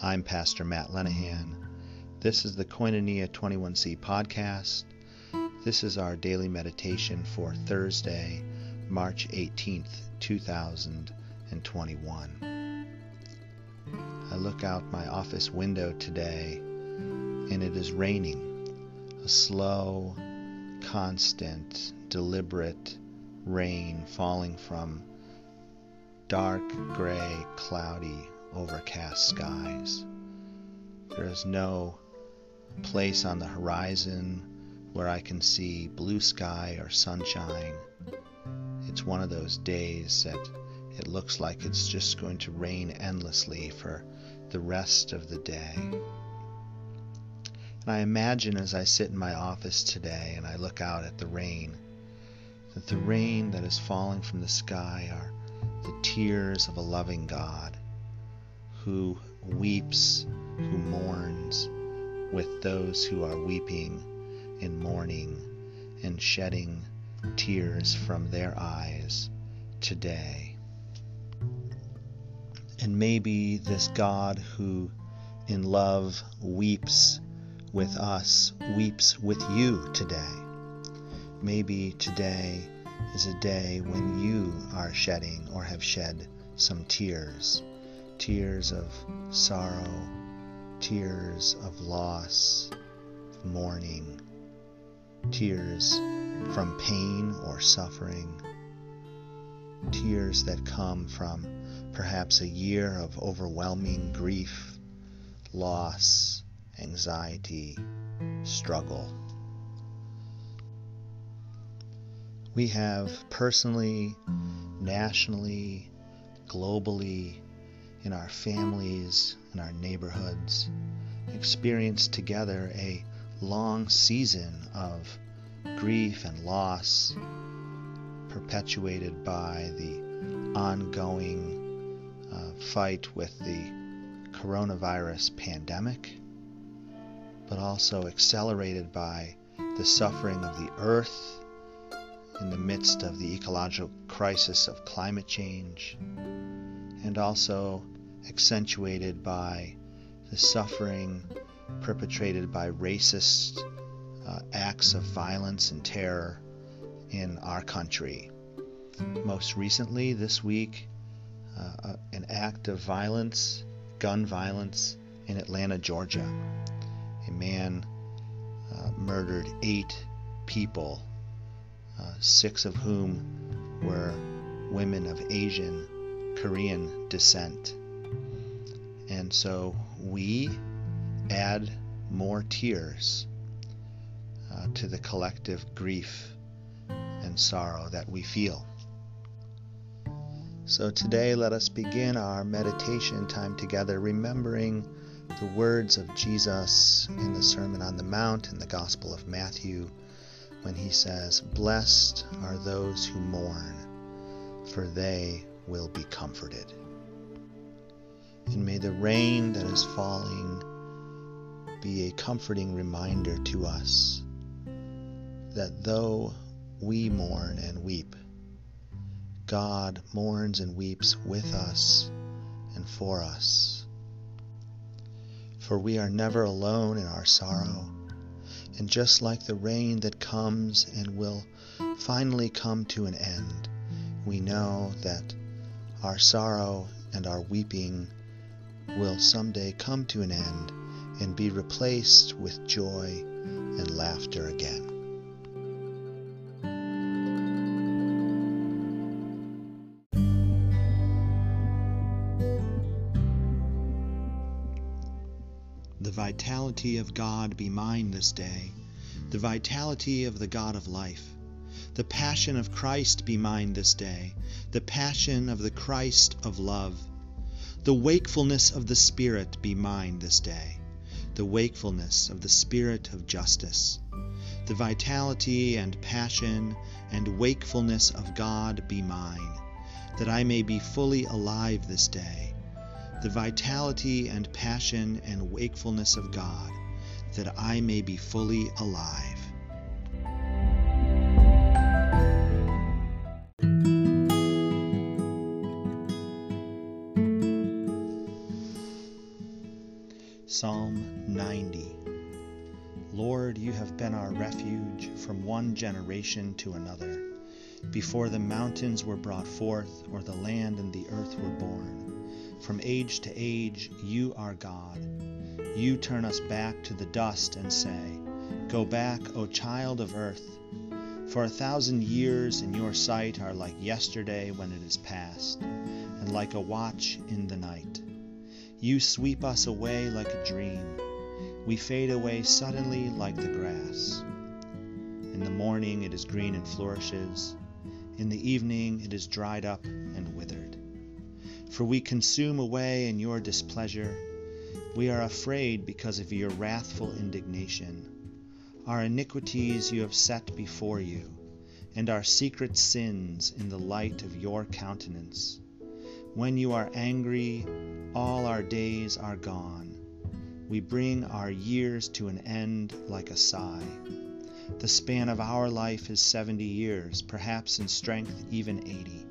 I'm Pastor Matt Lenahan. This is the Koinonia 21C podcast. This is our daily meditation for Thursday, March 18th, 2021. I look out my office window today and it is raining. A slow, constant, deliberate rain falling from dark, gray, cloudy, overcast skies. There is no place on the horizon where I can see blue sky or sunshine. It's one of those days that it looks like it's just going to rain endlessly for the rest of the day. And I imagine as I sit in my office today and I look out at the rain, that the rain that is falling from the sky are the tears of a loving God who weeps, who mourns with those who are weeping and mourning and shedding tears from their eyes today. And maybe this God who in love weeps with us weeps with you today. Maybe today is a day when you are shedding or have shed some tears tears of sorrow, tears of loss, mourning, tears from pain or suffering, tears that come from perhaps a year of overwhelming grief, loss, anxiety, struggle. We have personally, nationally, globally, in our families, in our neighborhoods, experienced together a long season of grief and loss, perpetuated by the ongoing uh, fight with the coronavirus pandemic, but also accelerated by the suffering of the earth in the midst of the ecological crisis of climate change, and also accentuated by the suffering perpetrated by racist uh, acts of violence and terror in our country. Most recently, this week, uh, uh an act of violence, gun violence, in Atlanta, Georgia. A man uh, murdered eight people uh, six of whom were women of Asian, Korean descent. And so we add more tears uh, to the collective grief and sorrow that we feel. So today, let us begin our meditation time together, remembering the words of Jesus in the Sermon on the Mount in the Gospel of Matthew when he says, Blessed are those who mourn, for they will be comforted. And may the rain that is falling be a comforting reminder to us that though we mourn and weep, God mourns and weeps with us and for us. For we are never alone in our sorrow and just like the rain that comes and will finally come to an end, we know that our sorrow and our weeping will someday come to an end and be replaced with joy and laughter again. The vitality of God be mine this day, the vitality of the God of life. The passion of Christ be mine this day, the passion of the Christ of love. The wakefulness of the Spirit be mine this day, the wakefulness of the Spirit of justice. The vitality and passion and wakefulness of God be mine, that I may be fully alive this day the vitality and passion and wakefulness of God, that I may be fully alive. You have been our refuge from one generation to another. Before the mountains were brought forth, or the land and the earth were born, from age to age you are God. You turn us back to the dust and say, Go back, O child of earth. For a thousand years in your sight are like yesterday when it is past, and like a watch in the night. You sweep us away like a dream. We fade away suddenly like the grass. In the morning it is green and flourishes. In the evening it is dried up and withered. For we consume away in your displeasure. We are afraid because of your wrathful indignation. Our iniquities you have set before you, and our secret sins in the light of your countenance. When you are angry, all our days are gone. We bring our years to an end like a sigh. The span of our life is seventy years, perhaps in strength even eighty.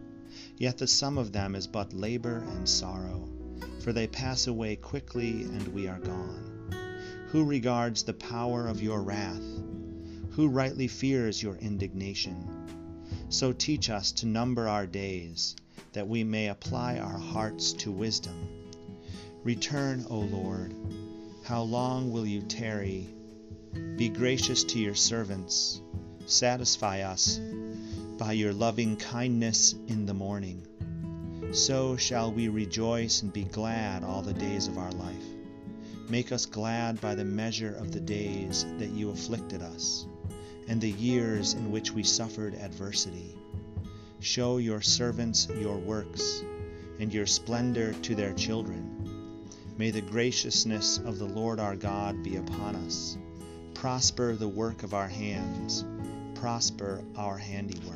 Yet the sum of them is but labor and sorrow, for they pass away quickly and we are gone. Who regards the power of your wrath? Who rightly fears your indignation? So teach us to number our days, that we may apply our hearts to wisdom. Return, O Lord. How long will you tarry? Be gracious to your servants. Satisfy us by your loving kindness in the morning. So shall we rejoice and be glad all the days of our life. Make us glad by the measure of the days that you afflicted us, and the years in which we suffered adversity. Show your servants your works, and your splendor to their children. May the graciousness of the Lord our God be upon us. Prosper the work of our hands, prosper our handiwork.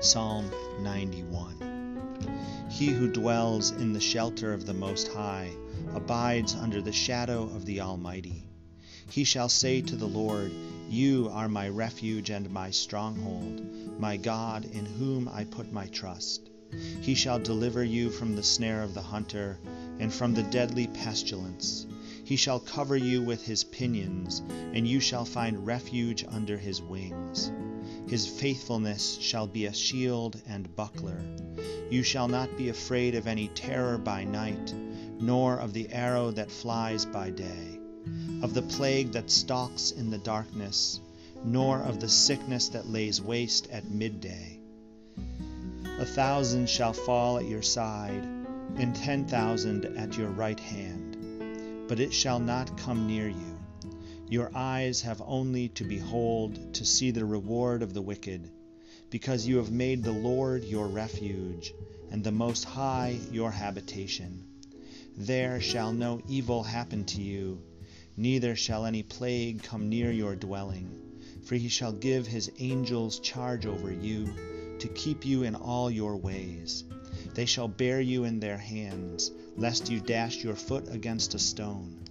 Psalm 91 He who dwells in the shelter of the Most High abides under the shadow of the Almighty. He shall say to the Lord, You are my refuge and my stronghold, my God in whom I put my trust. He shall deliver you from the snare of the hunter and from the deadly pestilence. He shall cover you with his pinions, and you shall find refuge under his wings. His faithfulness shall be a shield and buckler. You shall not be afraid of any terror by night, nor of the arrow that flies by day, of the plague that stalks in the darkness, nor of the sickness that lays waste at midday. A thousand shall fall at your side, and ten thousand at your right hand but it shall not come near you. Your eyes have only to behold to see the reward of the wicked, because you have made the Lord your refuge, and the Most High your habitation. There shall no evil happen to you, neither shall any plague come near your dwelling, for he shall give his angels charge over you, to keep you in all your ways. They shall bear you in their hands, lest you dash your foot against a stone.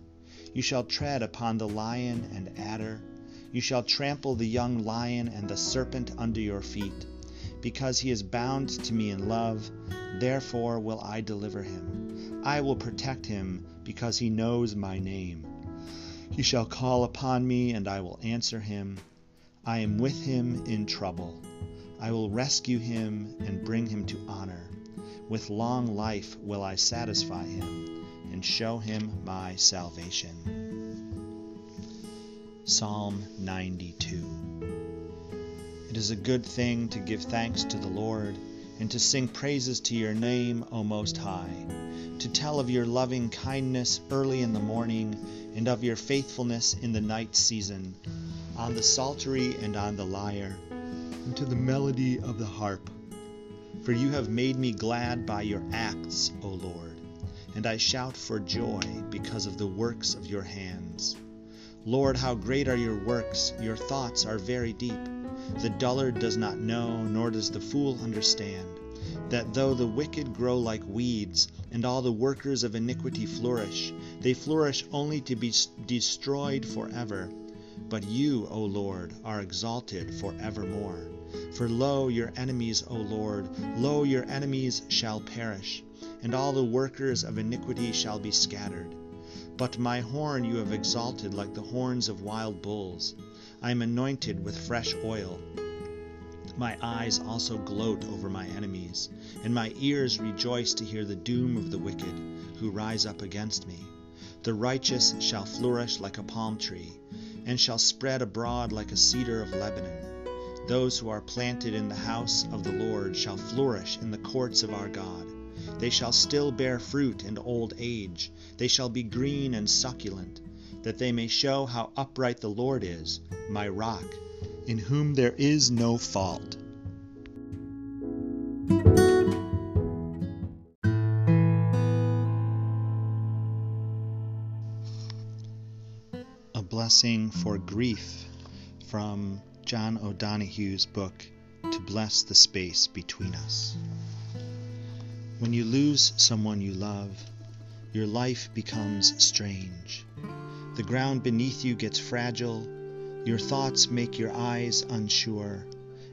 You shall tread upon the lion and adder. You shall trample the young lion and the serpent under your feet. Because he is bound to me in love, therefore will I deliver him. I will protect him, because he knows my name. He shall call upon me, and I will answer him. I am with him in trouble. I will rescue him and bring him to honor. With long life will I satisfy him and show him my salvation. Psalm 92 It is a good thing to give thanks to the Lord and to sing praises to your name, O Most High, to tell of your loving kindness early in the morning and of your faithfulness in the night season, on the psaltery and on the lyre, and to the melody of the harp. For you have made me glad by your acts, O Lord, and I shout for joy because of the works of your hands. Lord, how great are your works! Your thoughts are very deep. The dullard does not know, nor does the fool understand, that though the wicked grow like weeds, and all the workers of iniquity flourish, they flourish only to be destroyed forever. But you, O Lord, are exalted for evermore. For lo, your enemies, O Lord, lo, your enemies shall perish. and all the workers of iniquity shall be scattered. But my horn you have exalted like the horns of wild bulls. I am anointed with fresh oil. My eyes also gloat over my enemies, and my ears rejoice to hear the doom of the wicked who rise up against me. The righteous shall flourish like a palm tree, and shall spread abroad like a cedar of Lebanon. Those who are planted in the house of the Lord shall flourish in the courts of our God. They shall still bear fruit in old age. They shall be green and succulent, that they may show how upright the Lord is, my rock, in whom there is no fault. Blessing for grief from John O'Donohue's book, To Bless the Space Between Us. When you lose someone you love, your life becomes strange. The ground beneath you gets fragile, your thoughts make your eyes unsure,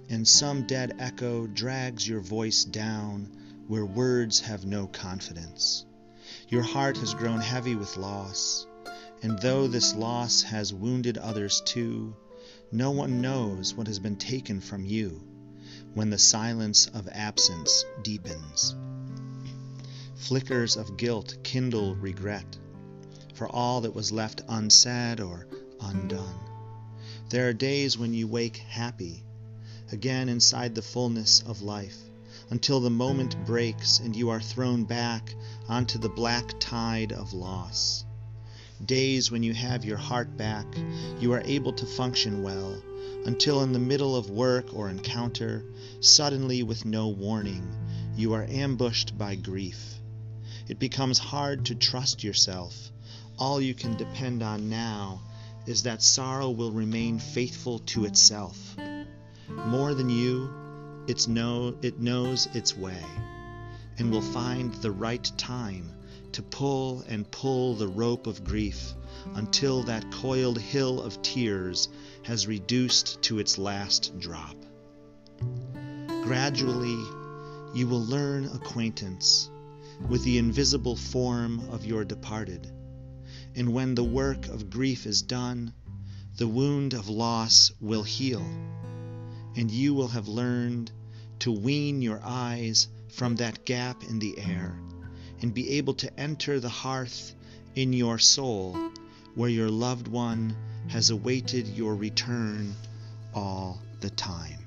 and some dead echo drags your voice down where words have no confidence. Your heart has grown heavy with loss, and though this loss has wounded others too, no one knows what has been taken from you when the silence of absence deepens. Flickers of guilt kindle regret for all that was left unsaid or undone. There are days when you wake happy, again inside the fullness of life, until the moment breaks and you are thrown back onto the black tide of loss days when you have your heart back, you are able to function well, until in the middle of work or encounter, suddenly with no warning, you are ambushed by grief. It becomes hard to trust yourself. All you can depend on now is that sorrow will remain faithful to itself. More than you, it's know, it knows its way and will find the right time to pull and pull the rope of grief until that coiled hill of tears has reduced to its last drop. Gradually, you will learn acquaintance with the invisible form of your departed, and when the work of grief is done, the wound of loss will heal, and you will have learned to wean your eyes from that gap in the air and be able to enter the hearth in your soul where your loved one has awaited your return all the time.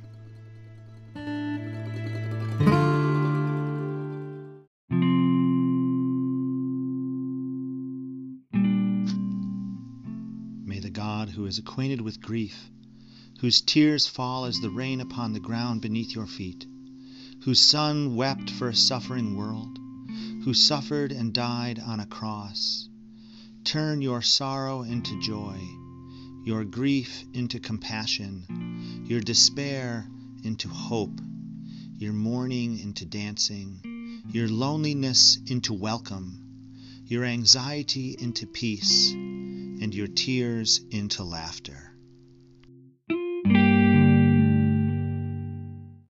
May the God who is acquainted with grief, whose tears fall as the rain upon the ground beneath your feet, whose Son wept for a suffering world, who suffered and died on a cross. Turn your sorrow into joy, your grief into compassion, your despair into hope, your mourning into dancing, your loneliness into welcome, your anxiety into peace, and your tears into laughter.